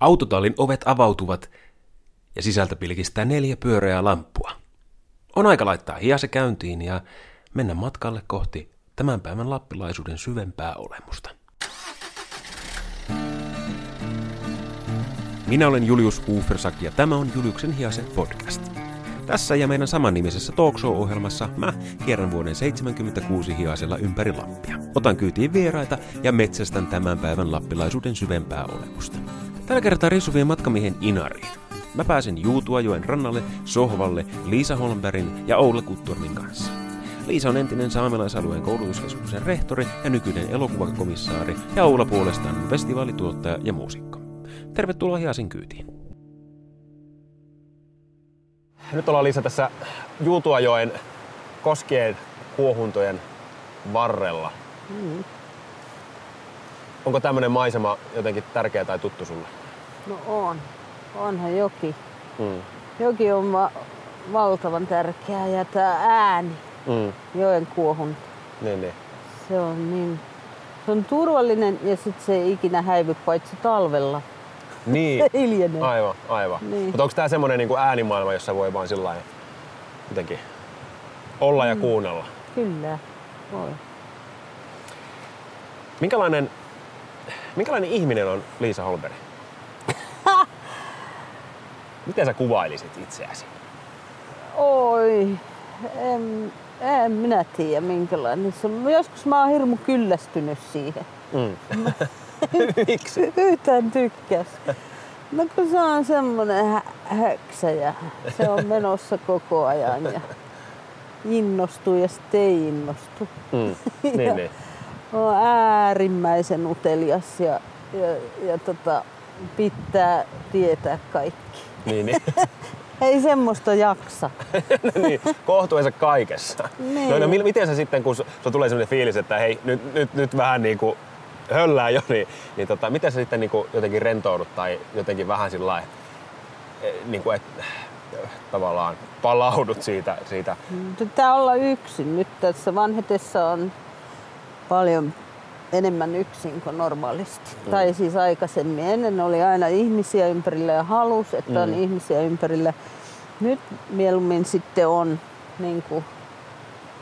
Autotallin ovet avautuvat ja sisältä pilkistää neljä pyöreää lamppua. On aika laittaa hiase käyntiin ja mennä matkalle kohti tämän päivän lappilaisuuden syvempää olemusta. Minä olen Julius Ufersak ja tämä on Juliuksen hiase podcast. Tässä ja meidän samannimisessä talkshow-ohjelmassa mä kierrän vuoden 76 hiasella ympäri Lappia. Otan kyytiin vieraita ja metsästän tämän päivän lappilaisuuden syvempää olemusta. Tällä kertaa Risu vie matkamiehen Inariin. Mä pääsen Juutuajoen rannalle, sohvalle, Liisa Holmbergin ja Oula Kuttormin kanssa. Liisa on entinen saamelaisalueen koulutuskeskuksen rehtori ja nykyinen elokuvakomissaari ja Oula puolestaan festivaalituottaja ja muusikko. Tervetuloa Hiasin kyytiin. Nyt ollaan Liisa tässä Juutuajoen koskien kuohuntojen varrella. Mm. Onko tämmöinen maisema jotenkin tärkeä tai tuttu sulle? No on. Onhan joki. Mm. Joki on va- valtavan tärkeä ja tämä ääni, mm. joen kuohun. Niin, niin. Se on niin se on turvallinen ja sitten se ei ikinä häivy paitsi talvella. Niin, hiljenee. aivan, aivan. Niin. Mutta onko tämä semmoinen niin äänimaailma, jossa voi vaan sillä jotenkin olla ja mm. kuunnella? Kyllä, voi. Minkälainen, minkälainen ihminen on Liisa Holberg? Miten sä kuvailisit itseäsi? Oi, en, en minä tiedä minkälainen se on. Joskus mä oon hirmu kyllästynyt siihen. Mm. Miksi? Yhtään tykkäs. No kun se on semmonen hä- höksä ja se on menossa koko ajan ja innostuu ja sitten ei innostu. Mm. Niin, niin. On äärimmäisen utelias ja, ja, ja tota, pitää tietää kaikki. Niin, niin. Ei semmoista jaksa. niin, kohtuensa kaikessa. Niin. No, no, miten sä sitten, kun sulla tulee sellainen fiilis, että hei, nyt, nyt, nyt vähän niin kuin höllää jo, niin, niin tota, miten sä sitten niin kuin jotenkin rentoudut tai jotenkin vähän sillä lailla, niin kuin, että tavallaan palaudut siitä, siitä. Pitää olla yksin. Nyt tässä vanhetessa on paljon enemmän yksin kuin normaalisti. Mm. Tai siis aikaisemmin. Ennen oli aina ihmisiä ympärillä ja halus, että mm. on ihmisiä ympärillä. Nyt mieluummin sitten on niin kuin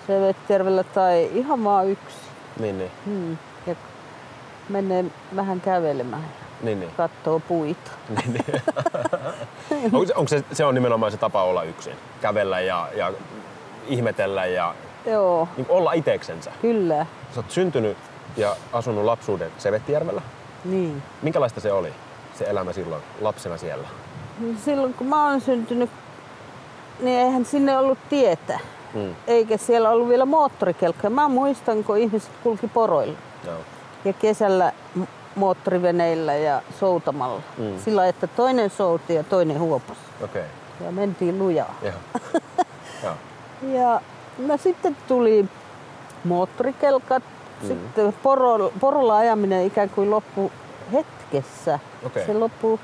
Sevetjärvellä tai ihan vaan yksi. Niin, niin. Hmm. Ja menee vähän kävelemään niin, niin. katsoo puita. Niin, niin. onko, se, onko se, se on nimenomaan se tapa olla yksin? Kävellä ja, ja ihmetellä ja Joo. Niin olla iteksensä? Kyllä. Sä oot syntynyt ja asunut lapsuuden Sevettijärvellä. Niin. Minkälaista se oli, se elämä silloin lapsena siellä? Silloin kun mä oon syntynyt, niin eihän sinne ollut tietä. Hmm. Eikä siellä ollut vielä moottorikelkkaa. Mä muistan, kun ihmiset kulki poroilla. Joo. Ja kesällä moottoriveneillä ja soutamalla. Mm. Sillä että toinen souti ja toinen huopas. Okay. Ja mentiin lujaa. ja. ja no sitten tuli moottorikelkat. Mm. Sitten poro, porolla ajaminen ikään kuin loppu hetkessä. Okay. Se loppu,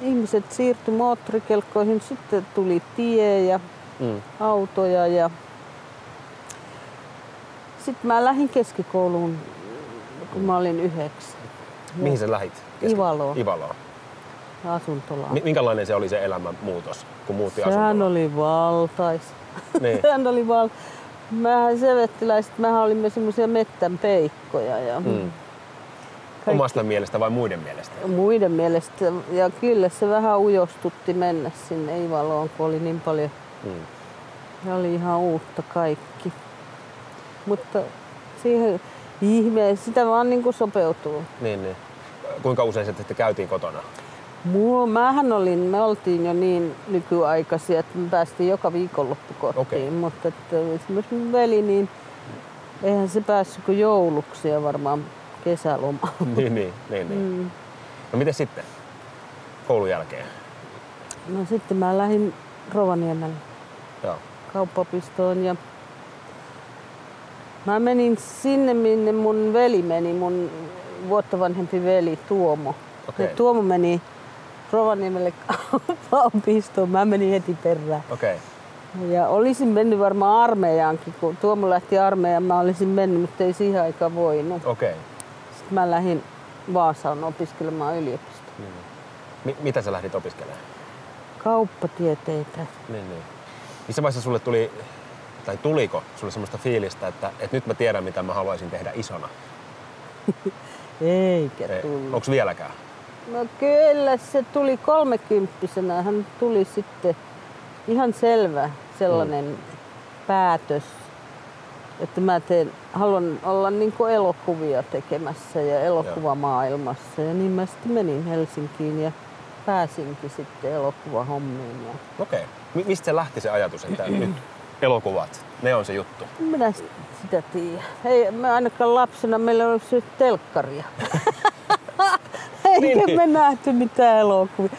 ihmiset siirtyi moottorikelkkoihin. Sitten tuli tie ja mm. autoja ja sitten mä lähdin keskikouluun, kun mä olin yhdeksän. Mihin sä lähit? Keski- Ivaloon. Ivaloon. Asuntolaan. Minkälainen se oli se elämän muutos, kun muutti Sehän asuntolaan? oli valtais. Niin. Sehän oli val... Mähän sevettiläiset, mähän olimme semmoisia mettän peikkoja. Ja mm. Kaikki... Omasta mielestä vai muiden mielestä? Muiden mielestä. Ja kyllä se vähän ujostutti mennä sinne Ivaloon, kun oli niin paljon. Mm. Ja oli ihan uutta kaikki. Mutta siihen ihme, sitä vaan niin kuin sopeutuu. Niin, niin. Kuinka usein se sitten käytiin kotona? Muu, mähän olin, me oltiin jo niin nykyaikaisia, että me päästiin joka viikonloppu kotiin. Okay. Mutta että esimerkiksi mun veli, niin eihän se päässyt kuin jouluksi ja varmaan kesälomaan. niin, niin, niin, niin. Mm. No miten sitten koulun jälkeen? No sitten mä lähdin Rovaniemelle Joo. kauppapistoon ja Mä menin sinne, minne mun veli meni, mun vuotta vanhempi veli Tuomo. Okay. Ja Tuomo meni Rovaniemelle kauppapistoon, mä menin heti perään. Okay. Ja olisin mennyt varmaan armeijaankin, kun Tuomo lähti armeijaan, mä olisin mennyt, mutta ei siihen aikaan voinut. Okay. Sitten mä lähdin Vaasaan opiskelemaan yliopistoon. Hmm. Mi- mitä sä lähdit opiskelemaan? Kauppatieteitä. Niin, niin. Missä vaiheessa sulle tuli, tai tuliko sulle semmoista fiilistä, että, että nyt mä tiedän, mitä mä haluaisin tehdä isona? Eikä Ei, tullut. Onks vieläkään? No kyllä, se tuli kolmekymppisenä. Hän tuli sitten ihan selvä sellainen mm. päätös, että mä teen, haluan olla niin kuin elokuvia tekemässä ja elokuvamaailmassa. Ja niin mä sitten menin Helsinkiin ja pääsinkin sitten elokuvahommiin. Ja Okei. Mi- mistä se lähti se ajatus, että nyt elokuvat, ne on se juttu? minä sitä tiedä. Ei me ainakaan lapsena meillä oli se telkkaria. Eikä Niin, me nähty mitään elokuvia.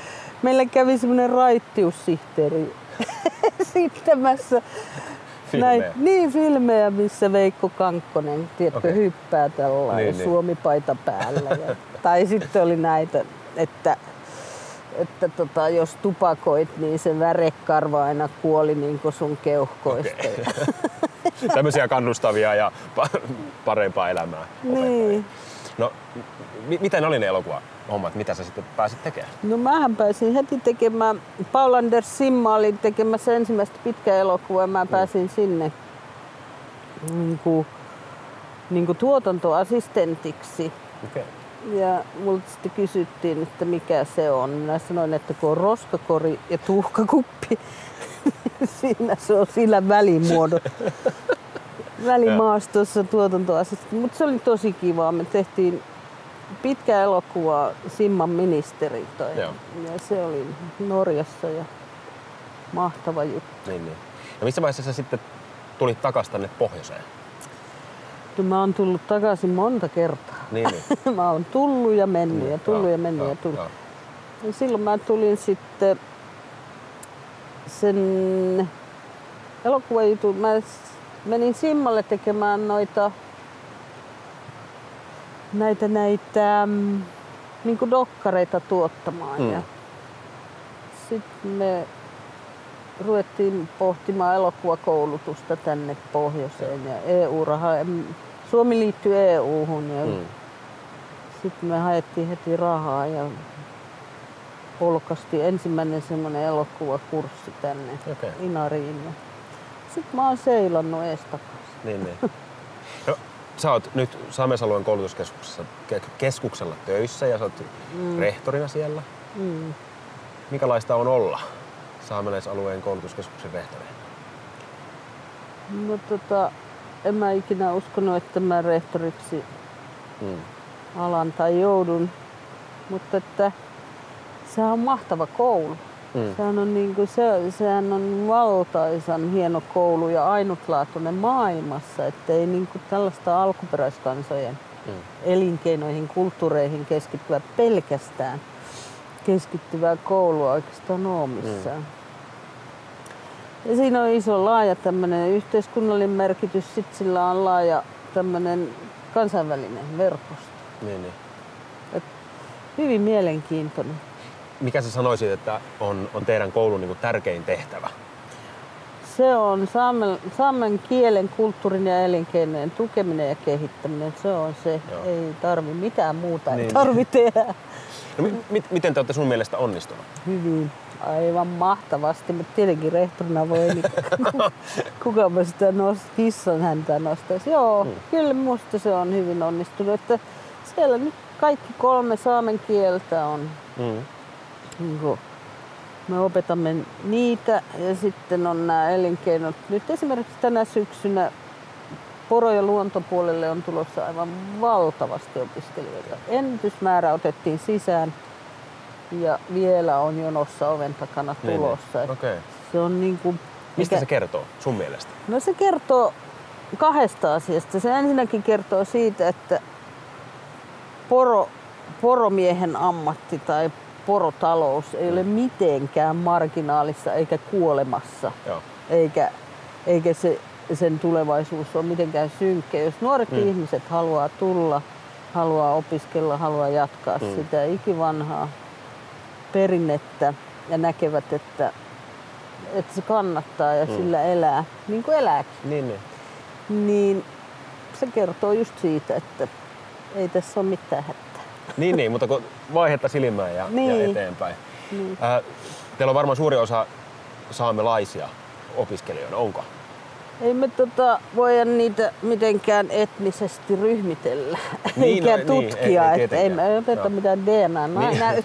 Meillä kävi semmoinen raittiussihteeri esittämässä Filmejä. näitä, niin filmejä, missä Veikko Kankkonen tiedätkö, Okei. hyppää tällä Niin, niin. Suomi-paita päällä. Ja, tai sitten oli näitä, että, että tota, jos tupakoit, niin se värekarva aina kuoli niin kuin sun keuhkoista. Okei. Tämmöisiä kannustavia ja pa- parempaa elämää. Niin. No, m- miten oli ne elokuvahommat? Mitä sä sitten pääsit tekemään? No mähän pääsin heti tekemään, Paul Anders Simma oli tekemässä ensimmäistä pitkää elokuvaa ja mä pääsin sinne niin kuin, niin kuin tuotantoassistentiksi. Okei. Ja multa sitten kysyttiin, että mikä se on. Minä sanoin, että kun on roskakori ja tuhkakuppi, siinä se on sillä välimuodon. Välimaastossa tuotantoassistentti. Mutta se oli tosi kiva. Me tehtiin pitkä elokuva Simman ministeri toi. Joo. Ja se oli Norjassa ja mahtava juttu. Niin, niin. No missä vaiheessa sä sitten tulit takaisin tänne pohjoiseen? Mä oon tullut takaisin monta kertaa. Niin, niin. Mä oon tullut ja mennyt ja tullut Joo, ja mennyt joo, ja tullut. joo. Ja silloin mä tulin sitten sen elokuvajutun. Mä menin Simmalle tekemään noita näitä, näitä niin dokkareita tuottamaan. Mm. Ja sitten me ruvettiin pohtimaan elokuvakoulutusta tänne pohjoiseen ja EU-raha. em, Suomi liittyy EU-hun ja Mm. sitten me haettiin heti rahaa ja polkasti ensimmäinen semmoinen elokuvakurssi tänne Okei. Inariin. Sitten mä oon seilannut ees takaisin. Niin, niin. Sä oot nyt Saamesalueen koulutuskeskuksessa ke- keskuksella töissä ja sä oot mm. rehtorina siellä. Mm. Minkälaista on olla saamelaisalueen koulutuskeskuksen rehtori? No tota, en mä ikinä uskonut, että mä rehtoriksi Mm. alan tai joudun. Mutta että sehän on mahtava koulu. Mm. Sehän on, niin kuin, se, sehän on valtaisan hieno koulu ja ainutlaatuinen maailmassa, että ei niin kuin tällaista alkuperäiskansojen Mm. elinkeinoihin, kulttuureihin keskittyvä pelkästään keskittyvää koulua oikeastaan ole missään. Ja siinä on iso laaja tämmöinen yhteiskunnallinen merkitys, sitten sillä on laaja tämmöinen kansainvälinen verkosto. Niin, niin. Hyvin mielenkiintoinen. Mikä sä sanoisit, että on, on teidän koulun niin tärkein tehtävä? Se on saamen, saamen kielen, kulttuurin ja elinkeinojen tukeminen ja kehittäminen. Se on se. Joo. Ei tarvi mitään muuta, ei Niin. tarvi tehdä. No, mi- mit, miten te olette sun mielestä onnistunut? Hyvin. Aivan mahtavasti, mutta tietenkin rehtorina voi, niin kuka mä sitä nost, kissan häntä nostaisi. Joo, Mm. kyllä musta se on hyvin onnistunut. Että siellä nyt kaikki kolme saamen kieltä on, Mm. Niin kuin, me opetamme niitä ja sitten on nämä elinkeinot. Nyt esimerkiksi tänä syksynä poro- ja luontopuolelle on tulossa aivan valtavasti opiskelijoita. Ennätysmäärä otettiin sisään ja vielä on jonossa oven takana Niin, niin. tulossa. Et Okei. Se on niin kuin, Mistä se kertoo sun mielestä? No se kertoo kahdesta asiasta. Se ensinnäkin kertoo siitä, että poro, poromiehen ammatti tai porotalous ei ole mitenkään marginaalissa eikä kuolemassa, Joo. eikä, eikä se, sen tulevaisuus ole mitenkään synkkä. Jos nuoret Mm. mm. ihmiset haluaa tulla, haluaa opiskella, haluaa jatkaa Mm. mm. sitä ikivanhaa perinnettä ja näkevät, että, että se kannattaa ja Mm. mm. sillä elää, niin kuin elääkin, Niin, niin. niin se kertoo just siitä, että ei tässä ole mitään hätää. Niin, niin, mutta kun vaihetta silmään ja, Niin. ja eteenpäin. Niin. Äh, teillä on varmaan suuri osa saamelaisia opiskelijoina, onko? Ei me tota, voida niitä mitenkään etnisesti ryhmitellä, Niin, eikä no, niin, tutkia. ei- ei että ei me oteta Joo. mitään DNA Niin.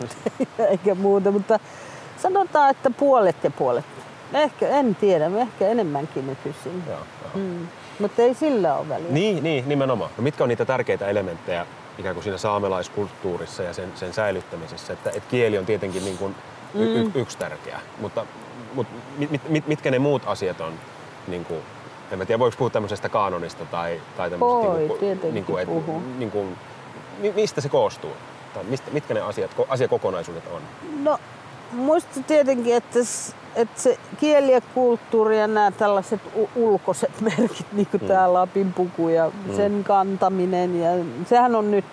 eikä muuta, mutta sanotaan, että puolet ja puolet. Ehkä, en tiedä, ehkä enemmänkin nykyisin. Joo, joo. Mm. Mutta ei sillä ole väliä. Niin, niin, nimenomaan. No mitkä on niitä tärkeitä elementtejä ikään kuin siinä saamelaiskulttuurissa ja sen, sen säilyttämisessä? Että, että kieli on tietenkin niin kuin y- y- yksi tärkeä, mutta, mutta mit, mit, mit, mitkä ne muut asiat on? Niin kuin, en mä tiedä, voiko puhua tämmöisestä kaanonista tai, tai tämmöisestä... Voi, niin kuin, tietenkin niin kuin, puhuu. niin kuin, mi- mistä se koostuu? Tai mistä, mitkä ne asiat, ko- asiakokonaisuudet on? No, muista tietenkin, että, että se kieli ja kulttuuri ja nämä tällaiset ulkoiset merkit, niin kuin mm. tämä Lapin puku ja mm. sen kantaminen, ja sehän on nyt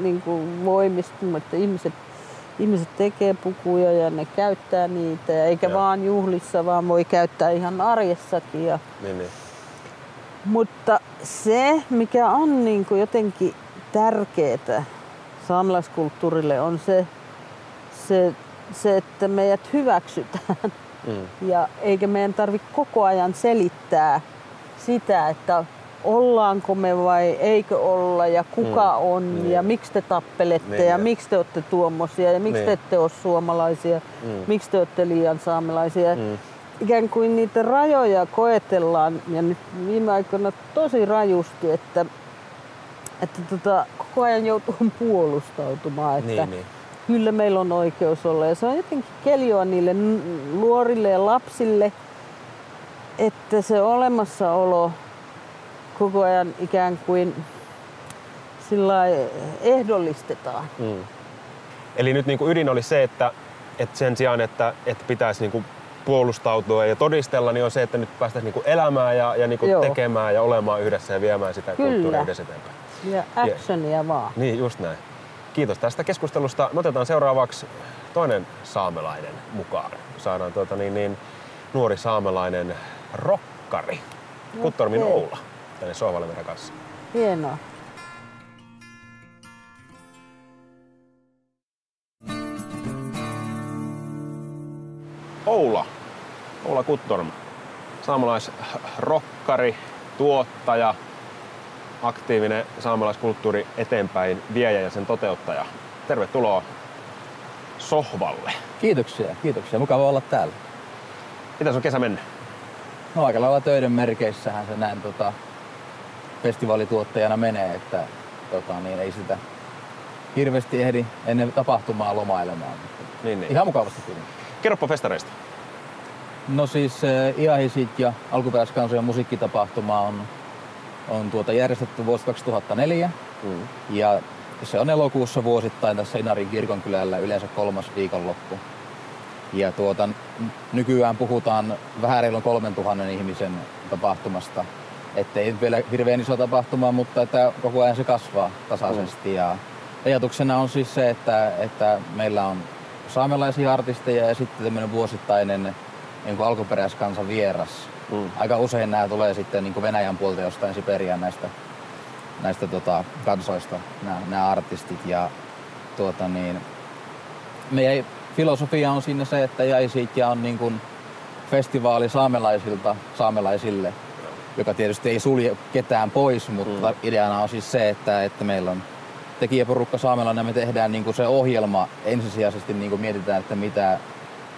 niin kuin voimistunut, että ihmiset, ihmiset tekee pukuja ja ne käyttää niitä, ja eikä Joo. vaan juhlissa, vaan voi käyttää ihan arjessakin. Ja, Niin, niin. mutta se, mikä on niin kuin jotenkin tärkeää saamelaiskulttuurille, on se, se, se, että meidät hyväksytään. Mm. Ja eikä meidän tarvi koko ajan selittää sitä, että ollaanko me vai eikö olla ja kuka Mm. on Niin. ja miksi te tappelette Niin, ja ja- miksi te olette tuommoisia ja miksi Niin. te ette ole suomalaisia, Mm. miksi te olette liian saamelaisia. Mm. Ikään kuin niitä rajoja koetellaan ja nyt viime aikoina tosi rajusti, että, että tota, koko ajan joutuu puolustautumaan, että Niin, niin. Kyllä meillä on oikeus olla. Ja se on jotenkin keljoa niille nuorille ja lapsille, että se olemassaolo koko ajan ikään kuin sillä ehdollistetaan. Mm. Eli nyt niin kuin ydin oli se, että, että sen sijaan, että, että pitäisi niin kuin puolustautua ja todistella, niin on se, että nyt päästäisiin niin kuin elämään ja, ja niin kuin Joo. tekemään ja olemaan yhdessä ja viemään sitä Kyllä. kulttuuria yhdessä eteenpäin. Ja actionia vaan. Niin, just näin. Kiitos tästä keskustelusta. Me otetaan seuraavaksi toinen saamelainen mukaan. Saadaan tuota, niin, niin, nuori saamelainen rokkari, Kuttormin Okei. Oula, tänne sohvalle meidän kanssa. Hienoa. Oula, Oula Kuttorm, saamelaisrokkari, tuottaja, aktiivinen saamelaiskulttuuri eteenpäin viejä ja sen toteuttaja. Tervetuloa sohvalle. Kiitoksia, kiitoksia. Mukava olla täällä. Mitäs on kesä mennyt? No aika lailla töiden merkeissähän se näin tota, festivaalituottajana menee, että tota, niin ei sitä hirveästi ehdi ennen tapahtumaa lomailemaan. Mutta Niin, niin. Ihan mukavasti kyllä. Kerropa festareista. No siis äh, Iahisit ja alkuperäiskansojen musiikkitapahtuma on, on tuota järjestetty vuosi 2004 Mm. ja se on elokuussa vuosittain tässä Inarin kirkonkylällä yleensä kolmas viikonloppu. Ja tuota, nykyään puhutaan vähän reilun 3000 ihmisen tapahtumasta. Ettei nyt vielä hirveän iso tapahtuma, mutta että koko ajan se kasvaa tasaisesti. Ja ajatuksena on siis se, että, että meillä on saamelaisia artisteja ja sitten tämmöinen vuosittainen niin alkuperäiskansan vieras. Mm. Aika usein nämä tulee sitten niin kuin Venäjän puolta jostain Siperian näistä näistä tota, kansoista, nämä, nämä artistit. Ja tuota, niin, meidän filosofia on siinä se, että Jaisiikja on niin kuin festivaali saamelaisilta saamelaisille, joka tietysti ei sulje ketään pois, mutta mm. ideana on siis se, että, että meillä on tekijäporukka saamelainen ja me tehdään niin kuin se ohjelma ensisijaisesti niin kuin mietitään, että mitä,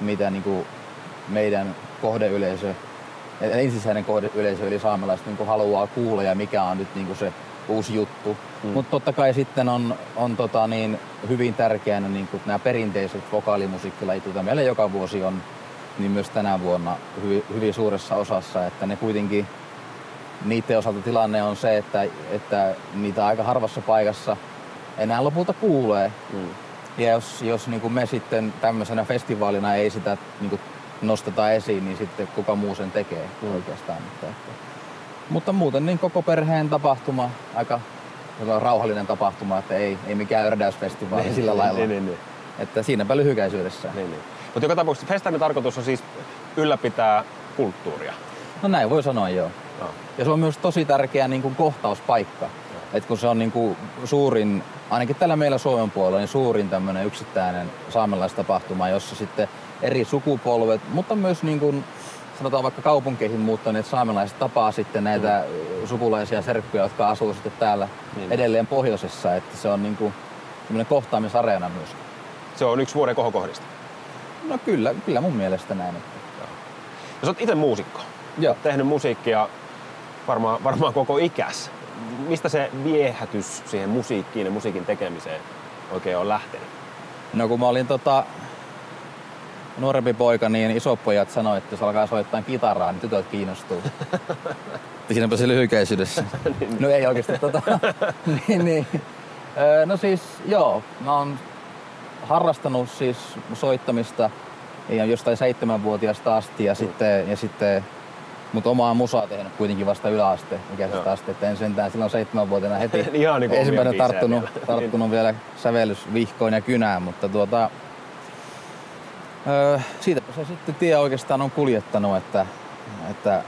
mitä niin kuin meidän kohdeyleisö, ensisijainen kohdeyleisö eli saamelaiset niin kuin haluaa kuulla ja mikä on nyt niin kuin se uusi juttu. Mm. Mutta totta kai sitten on, on tota niin, hyvin tärkeänä niin kuin nämä perinteiset vokaalimusiikkilajit, joita meillä joka vuosi on, niin myös tänä vuonna hyvin, hyvin suuressa osassa, että ne kuitenkin niiden osalta tilanne on se, että, että niitä aika harvassa paikassa enää lopulta kuulee. Mm. Ja jos, jos niin kuin me sitten tämmöisenä festivaalina ei sitä niin kuin nosteta esiin, niin sitten kuka muu sen tekee mm. oikeastaan. Mutta, että, mutta muuten niin koko perheen tapahtuma, aika rauhallinen tapahtuma, että ei, ei mikään ördäysfestivaali niin, sillä lailla. Niin, niin, niin. Että siinäpä lyhykäisyydessä. niin, niin. Mutta joka tapauksessa festarin tarkoitus on siis ylläpitää kulttuuria. No näin voi sanoa joo. No. Ja se on myös tosi tärkeä niin kuin kohtauspaikka. Että kun se on niinku suurin, ainakin tällä meillä Suomen puolella, niin suurin tämmöinen yksittäinen saamelaistapahtuma, jossa sitten eri sukupolvet, mutta myös niin kuin sanotaan vaikka kaupunkeihin muuttaneet saamelaiset tapaa sitten näitä mm. sukulaisia serkkuja, jotka asuu sitten täällä niin. edelleen pohjoisessa, että se on niin kuin kohtaamisareena myös. Se on yksi vuoden kohokohdista. No kyllä, kyllä mun mielestä näin. Että... Joo. Ja sä oot itse muusikko. Joo. Tehnyt musiikkia varmaan, varmaan koko ikäs. Mistä se viehätys siihen musiikkiin ja musiikin tekemiseen oikein on lähtenyt? No kun mä olin tota, nuorempi poika, niin isopojat sanoi, että jos alkaa soittaa kitaraa, niin tytöt kiinnostuu. Siinäpä se lyhykäisyydessä. Niin. no ei oikeasti tota. niin, niin. No siis joo, mä oon harrastanut siis soittamista ja jostain seitsemänvuotiaasta asti ja, sitten, ja sitten mutta omaa musaa tehnyt kuitenkin vasta yläaste, ikäisestä asti, että en sentään silloin seitsemänvuotiaana heti Ihan niin ensimmäinen tarttunut, vielä. tarttunut vielä sävellysvihkoon ja kynään, mutta tuota, öö, siitä se sitten tie oikeastaan on kuljettanut, että, että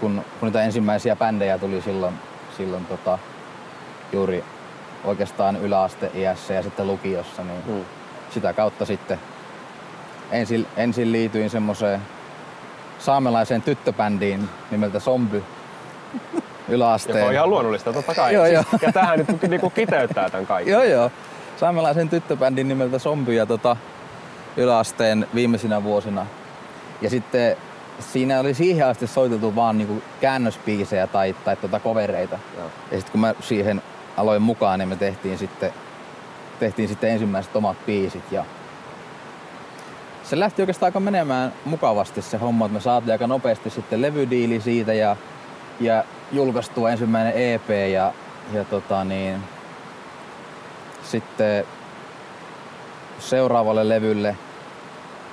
kun, kun niitä ensimmäisiä bändejä tuli silloin, silloin tota, juuri oikeastaan yläaste iässä ja sitten lukiossa, niin hmm. sitä kautta sitten ensin, ensin liityin semmoiseen saamelaiseen tyttöbändiin nimeltä Somby yläasteen. Joka on ihan luonnollista, totta kai. joo, joo. Ja tähän nyt niinku kiteyttää tämän kaiken. joo, joo. Saamelaisen tyttöbändin nimeltä Somby ja tota, yläasteen viimeisinä vuosina. Ja sitten siinä oli siihen asti soiteltu vaan niinku käännöspiisejä tai, tai tota kovereita. Joo. Ja sitten kun mä siihen aloin mukaan, niin me tehtiin sitten, tehtiin sitten ensimmäiset omat biisit. Ja se lähti oikeastaan aika menemään mukavasti se homma, että me saatiin aika nopeasti sitten levydiili siitä ja, ja julkaistua ensimmäinen EP ja, ja tota niin, sitten seuraavalle levylle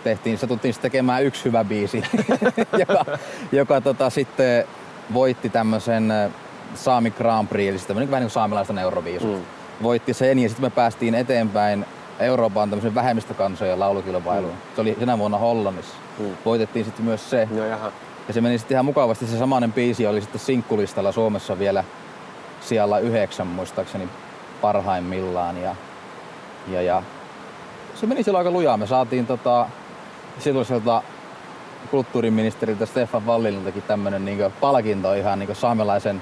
tehtiin, satuttiin sitten tekemään yksi hyvä biisi, joka, joka tota, sitten voitti tämmöisen Saami Grand Prix, eli sitten vähän niin kuin euroviisut. Mm. Voitti sen ja sitten me päästiin eteenpäin Euroopan tämmöisen vähemmistökansojen laulukilpailuun. Mm. Se oli sinä vuonna Hollannissa. Mm. Voitettiin sitten myös se. No, jaha. Ja se meni sitten ihan mukavasti. Se samainen biisi oli sitten sinkkulistalla Suomessa vielä siellä yhdeksän muistaakseni parhaimmillaan. Ja, ja, ja se meni silloin aika lujaa. Me saatiin tota, silloiselta kulttuuriministeriltä Stefan Walliltakin tämmöinen niin palkinto ihan niin saamelaisen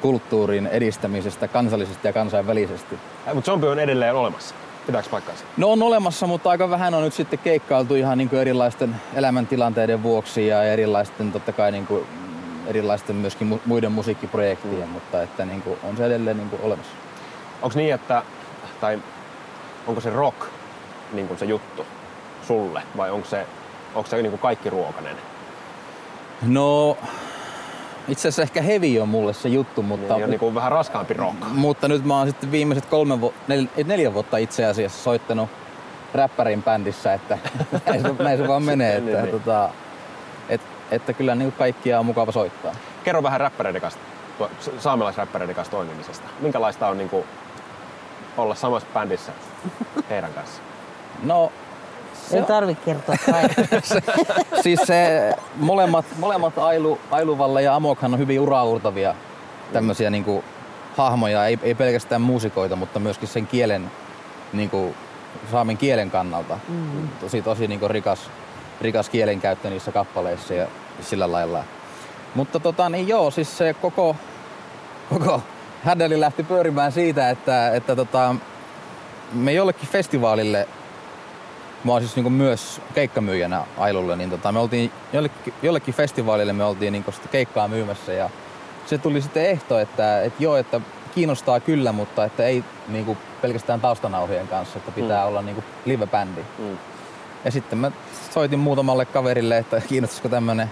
kulttuurin edistämisestä kansallisesti ja kansainvälisesti. Mutta zombi on edelleen olemassa. Pitääkö paikkaansa? No on olemassa, mutta aika vähän on nyt sitten keikkailtu ihan niin kuin erilaisten elämäntilanteiden vuoksi ja erilaisten totta kai niin kuin, erilaisten myöskin muiden musiikkiprojektien, mm. mutta että niin kuin, on se edelleen niin kuin olemassa. Onko niin, että, tai onko se rock niin kuin se juttu sulle vai onko se, onko se niin kuin kaikki ruokanen? No itse asiassa ehkä heavy on mulle se juttu, mutta... Niin, on niin kuin vähän raskaampi rock. Mutta nyt mä oon sitten viimeiset kolme vu- nel, neljä vuotta itse asiassa soittanut räppärin bändissä, että näin, se, näin se vaan menee. että, niin, niin. Tota, et, että kyllä niin kaikkia on mukava soittaa. Kerro vähän räppäreiden kanssa, saamelaisräppäreiden kanssa toimimisesta. Minkälaista on niin kuin olla samassa bändissä heidän kanssa? No Ei tarvitse kertoa Siis se molemmat, molemmat Ailu, Ailuvalle ja Amokhan on hyvin uraurtavia tämmöisiä niin kuin, hahmoja, ei, ei pelkästään muusikoita, mutta myöskin sen kielen, niin kuin, saamen kielen kannalta. Mm-hmm. Tosi, tosi niin kuin, rikas, rikas kielenkäyttö niissä kappaleissa ja sillä lailla. Mutta tota, niin joo, siis se koko, koko hädeli lähti pyörimään siitä, että, että tota, me jollekin festivaalille mä oon siis niinku myös keikkamyyjänä Ailulle, niin tota, me oltiin jollekin, jollekin festivaalille me oltiin niinku sitä keikkaa myymässä ja se tuli sitten ehto, että, että joo, että kiinnostaa kyllä, mutta että ei niinku pelkästään taustanauhien kanssa, että pitää mm. olla niinku live-bändi. Mm. Ja sitten mä soitin muutamalle kaverille, että kiinnostaisiko tämmönen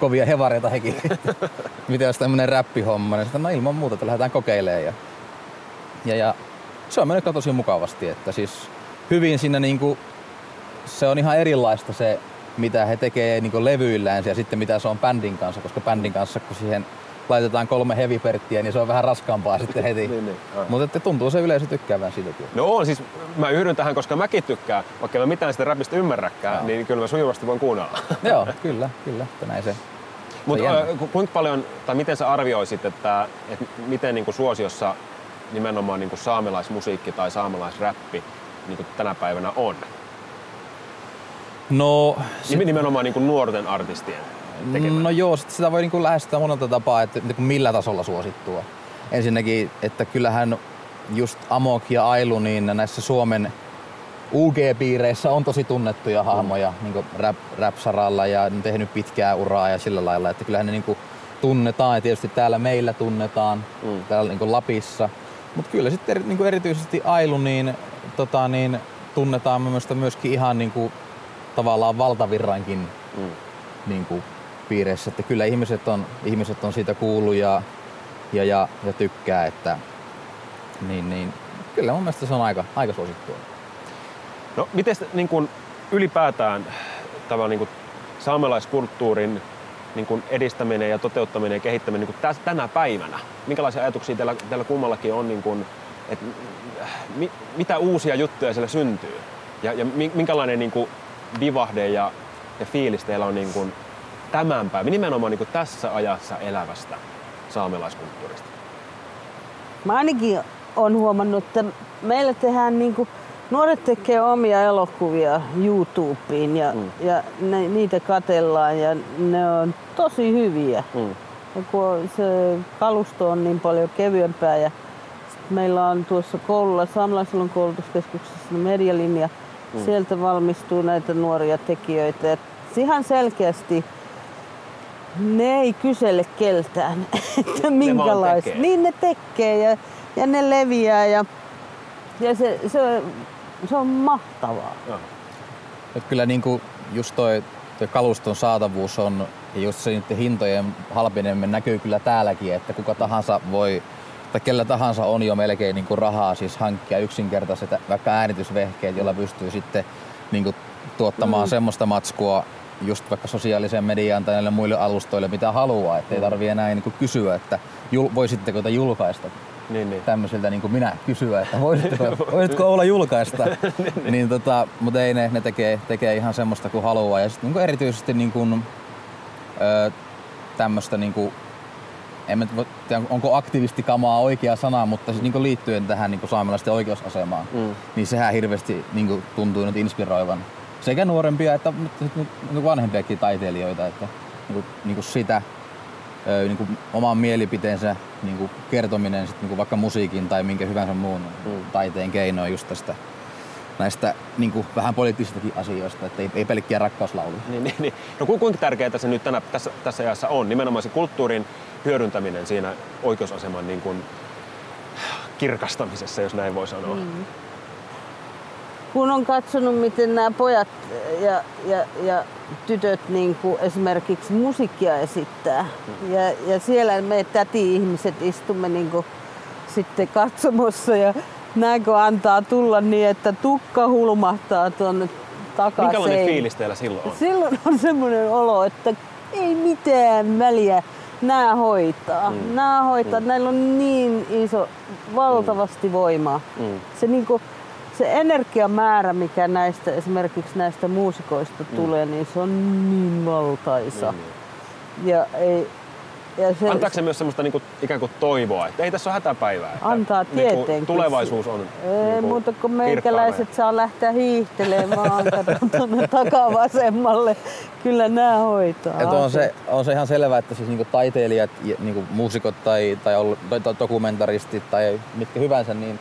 kovia hevareita hekin. Miten olisi tämmönen räppihomma. Ja sitten no ilman muuta, että lähdetään kokeilemaan. Ja, ja, ja se on mennyt tosi mukavasti, että siis hyvin siinä niinku se on ihan erilaista se, mitä he tekee niin levyillään ja sitten mitä se on bändin kanssa, koska bändin kanssa kun siihen laitetaan kolme heviperttiä, niin se on vähän raskaampaa sitten heti. niin, niin, Mutta tuntuu se yleisö tykkäävän siitä kyllä. No on, siis mä yhdyn tähän, koska mäkin tykkään, vaikka mä mitään sitä räpistä ymmärräkään, no. niin kyllä mä sujuvasti voin kuunnella. Joo, kyllä, kyllä, että näin se. Mutta kuinka paljon, tai miten sä arvioisit, että, että miten niin kuin suosiossa nimenomaan niin kuin saamelaismusiikki tai saamelaisräppi niin kuin tänä päivänä on? No, Sit... Nimenomaan niin kuin nuorten artistien tekemä. No joo, sit sitä voi niinku lähestyä monelta tapaa, että niinku millä tasolla suosittua. Ensinnäkin, että kyllähän just Amok ja Ailu, niin näissä Suomen UG-piireissä on tosi tunnettuja hahmoja mm. niin rap, rap-saralla ja on tehnyt pitkää uraa ja sillä lailla, että kyllähän ne niin tunnetaan ja tietysti täällä meillä tunnetaan, mm. täällä niin Lapissa. Mutta kyllä sitten niin erityisesti Ailu niin, tota, niin, tunnetaan myöskin ihan niin kuin, tavallaan valtavirrankin mm. niin kuin, piireissä, että kyllä ihmiset on, ihmiset on siitä kuullut ja, ja, ja, ja tykkää, että niin, niin, kyllä mun mielestä se on aika, aika suosittua. No miten niin kuin ylipäätään tämä niin kuin saamelaiskulttuurin niin kuin edistäminen ja toteuttaminen ja kehittäminen niin kuin täs, tänä päivänä? Minkälaisia ajatuksia teillä, teillä kummallakin on, niin kuin, että mi, mitä uusia juttuja siellä syntyy? Ja, ja minkälainen niin kuin vivahde ja, ja fiilis teillä on niin kuin tämän päivän, nimenomaan niin kuin tässä ajassa elävästä saamelaiskulttuurista? Mä ainakin on huomannut, että meillä tehdään niin kuin, nuoret tekee omia elokuvia YouTubeen ja, mm. ja ne, niitä katellaan ja ne on tosi hyviä. Mm. Ja kun se kalusto on niin paljon kevyempää ja meillä on tuossa koululla, Saamelaisilon koulutuskeskuksessa medialinja, mm. sieltä valmistuu näitä nuoria tekijöitä. Et ihan selkeästi ne ei kysele keltään, että minkälaista. Niin ne tekee ja, ja ne leviää ja, ja se, se, se on mahtavaa. Ja. Et kyllä niin kuin just toi, toi kaluston saatavuus on ja just se niiden hintojen halpeneminen näkyy kyllä täälläkin, että kuka tahansa voi tai kellä tahansa on jo melkein niin kuin rahaa siis hankkia yksinkertaiset vaikka äänitysvehkeet, jolla pystyy sitten niin kuin tuottamaan mm. semmoista matskua, just vaikka sosiaaliseen mediaan tai näille muille alustoille, mitä haluaa. Että ei mm. tarvii enää niin kuin kysyä, että jul, voisitteko te julkaista niin, niin. tämmöisiltä niin kuin minä kysyä, että voisitteko, voisitko olla julkaista. niin, niin. niin, tota, mutta ei ne, ne tekee, tekee ihan semmoista kuin haluaa. Ja sitten niin erityisesti niin kuin, ö, tämmöistä niin kuin, en tiedä, onko aktivistikamaa oikea sana, mutta siis niin liittyen tähän niin saamelaisten oikeusasemaan, mm. niin sehän hirveästi niin tuntuu nyt inspiroivan sekä nuorempia että niin vanhempiakin taiteilijoita, että niin kuin, niin sitä niin kuin oman mielipiteensä niin kuin kertominen sit, niin kuin vaikka musiikin tai minkä hyvänsä muun mm. taiteen keinoin just tästä näistä niin kuin, vähän poliittisistakin asioista, että ei, ei pelkkiä rakkauslauluja. Niin, niin, niin. No kuinka tärkeää se nyt tänä, tässä, tässä ajassa on? Nimenomaan se kulttuurin hyödyntäminen siinä oikeusaseman niin kuin, kirkastamisessa, jos näin voi sanoa. Mm kun on katsonut, miten nämä pojat ja, ja, ja tytöt niin kuin esimerkiksi musiikkia esittää. Ja, ja siellä me täti-ihmiset istumme niin kuin sitten katsomossa ja näkö antaa tulla niin, että tukka hulmahtaa tuonne takaisin. Minkälainen fiilis teillä silloin on? Silloin on semmoinen olo, että ei mitään väliä. Nämä hoitaa. Mm. Nämä hoitaa. Mm. Näillä on niin iso, valtavasti mm. voimaa. Mm. Se niinku, se energiamäärä, mikä näistä esimerkiksi näistä muusikoista mm. tulee, niin se on niin valtaisa. Mm. Ja ei, ja se, Antaako se myös semmoista niinku, ikään kuin toivoa, että ei tässä ole hätäpäivää? Että antaa niinku tietenkin. Niinku, tulevaisuus on Ei niinku, muuta kuin meikäläiset saa lähteä hiihtelemään tuonne takavasemmalle. Kyllä nämä hoitaa. Et on, se, on se ihan selvää, että siis niinku taiteilijat, niinku muusikot tai, tai, tai dokumentaristit tai mitkä hyvänsä, niin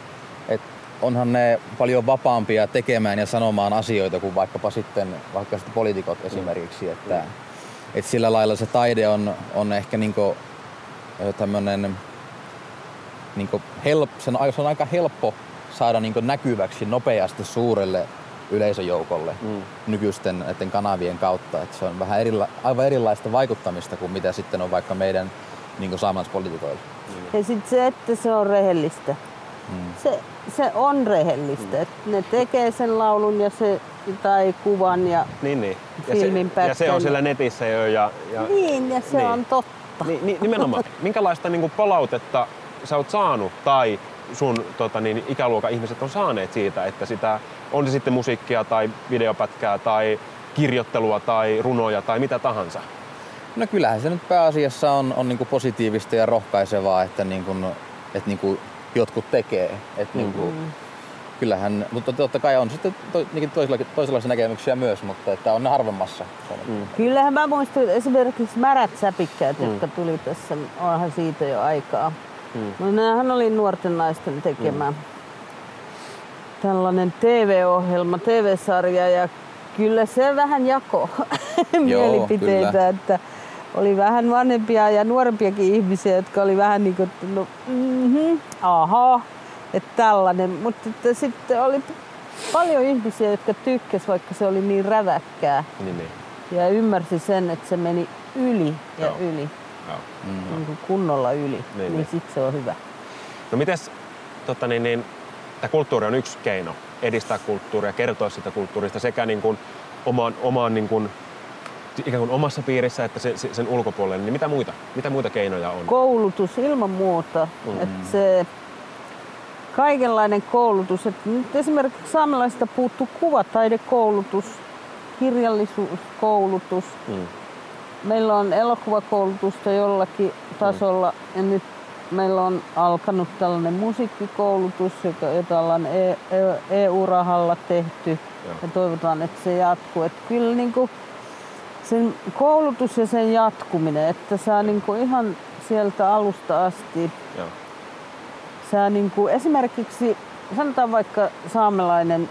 että onhan ne paljon vapaampia tekemään ja sanomaan asioita kuin vaikkapa sitten vaikka sitten poliitikot esimerkiksi. Että, mm. Että sillä lailla se taide on, on ehkä niinku tämmönen niinku help, sen, se on aika helppo saada niinku näkyväksi nopeasti suurelle yleisöjoukolle mm. nykyisten näiden kanavien kautta. Että se on vähän erila, aivan erilaista vaikuttamista kuin mitä sitten on vaikka meidän niin saamelaispoliitikoilla. Ja sitten se, että se on rehellistä. Mm. Se, se on rehellistä. Mm. Ne tekee sen laulun ja se, tai kuvan ja niin, niin. Ja filmin se, ja se on siellä netissä jo. Ja, ja, niin, ja se niin. on totta. Niin, niin, nimenomaan. Minkälaista niin kuin palautetta sä oot saanut tai sun tota, niin, ikäluokan ihmiset on saaneet siitä, että sitä, on se sitten musiikkia tai videopätkää tai kirjoittelua tai runoja tai mitä tahansa? No kyllähän se nyt pääasiassa on, on niin kuin positiivista ja rohkaisevaa, että, niin kuin, että niin kuin jotkut tekee. Että niin kuin, mm. Kyllähän, mutta totta kai on sitten to, toisella, toisenlaisia näkemyksiä myös, mutta että on ne harvemmassa. Mm. Kyllähän mä muistan esimerkiksi märät säpikkäät, mm. jotka tuli tässä, onhan siitä jo aikaa. Mm. No nämähän oli nuorten naisten tekemä mm. tällainen TV-ohjelma, TV-sarja ja kyllä se vähän jako mielipiteitä, Joo, että oli vähän vanhempia ja nuorempiakin ihmisiä, jotka oli vähän niin kuin, no, mm-hmm, aha, että tällainen. Mutta että sitten oli paljon ihmisiä, jotka tykkäsivät, vaikka se oli niin räväkkää. Niin, niin. Ja ymmärsi sen, että se meni yli ja Joo. yli. Joo. Mm-hmm. Niin kuin kunnolla yli, niin, niin, niin. sitten se on hyvä. No mites, totta niin, niin, tämä kulttuuri on yksi keino edistää kulttuuria, kertoa sitä kulttuurista sekä niin kuin omaan, omaan niin kuin ikään kuin omassa piirissä että sen, sen ulkopuolelle, niin mitä muita, mitä muita keinoja on? Koulutus ilman muuta. Mm. Että se kaikenlainen koulutus. Että nyt esimerkiksi saamelaisista puuttuu kuvataidekoulutus, kirjallisuuskoulutus. Mm. Meillä on elokuvakoulutusta jollakin tasolla mm. ja nyt meillä on alkanut tällainen musiikkikoulutus, jota ollaan EU-rahalla e tehty Joo. ja toivotaan, että se jatkuu. Että kyllä niin kuin sen koulutus ja sen jatkuminen, että saa niin kuin ihan sieltä alusta asti. Joo. Sä niin kuin esimerkiksi, sanotaan vaikka saamelainen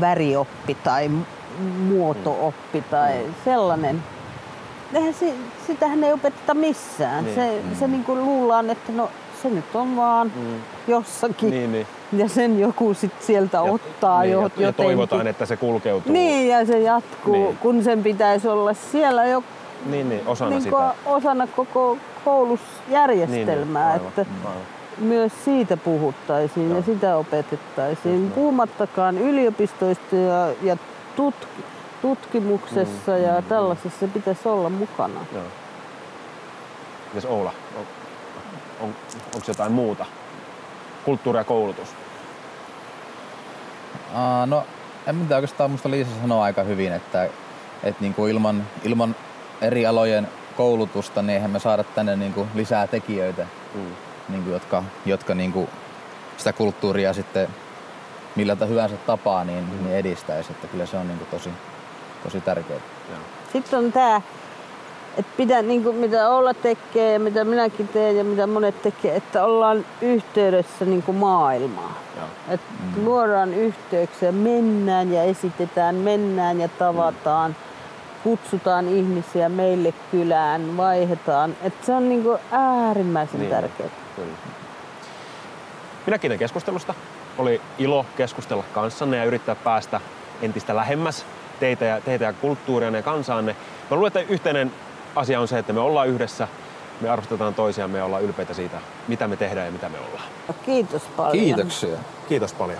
värioppi tai muotooppi tai mm. sellainen. Eihän se, sitähän ei opeteta missään. Niin. Se, mm. se niin kuin luullaan, että no se nyt on vaan mm. jossakin. Niin, niin. Ja sen joku sit sieltä ja, ottaa niin, jo, ja, jotenkin. Ja toivotaan, että se kulkeutuu. Niin, ja se jatkuu, niin. kun sen pitäisi olla siellä jo niin, niin, osana, niin sitä. osana koko koulusjärjestelmää. Niin, niin. Aivan, että aivan. Myös siitä puhuttaisiin Joo. ja sitä opetettaisiin. Just Puhumattakaan yliopistoista ja, ja tutk- tutkimuksessa mm, ja mm, tällaisessa mm. pitäisi olla mukana. Joo. Mites Oula, on, on, onko jotain muuta? Kulttuuri ja koulutus? Uh, no, en mitä oikeastaan musta Liisa sanoo aika hyvin, että, että niin kuin ilman, ilman eri alojen koulutusta, niin eihän me saada tänne niin kuin lisää tekijöitä, mm. niin kuin, jotka, jotka niin kuin sitä kulttuuria sitten millä hyvänsä tapaa niin, mm. niin edistäisi. Että kyllä se on niin kuin tosi, tosi tärkeää. Sitten on tämä, että pitää, niin kuin mitä olla tekee ja mitä minäkin teen ja mitä monet tekee, että ollaan yhteydessä niin kuin maailmaa. Että mm. luodaan yhteyksiä, mennään ja esitetään, mennään ja tavataan. Mm. Kutsutaan ihmisiä meille kylään, vaihdetaan. Että se on niin kuin äärimmäisen niin. tärkeää. Kyllä. Minä kiitän keskustelusta. Oli ilo keskustella kanssanne ja yrittää päästä entistä lähemmäs teitä ja, teitä ja kulttuuria ja kansaanne. Mä luulen, että yhteinen asia on se, että me ollaan yhdessä, me arvostetaan toisiamme ja ollaan ylpeitä siitä, mitä me tehdään ja mitä me ollaan. Kiitos paljon. Kiitoksia. Kiitos paljon.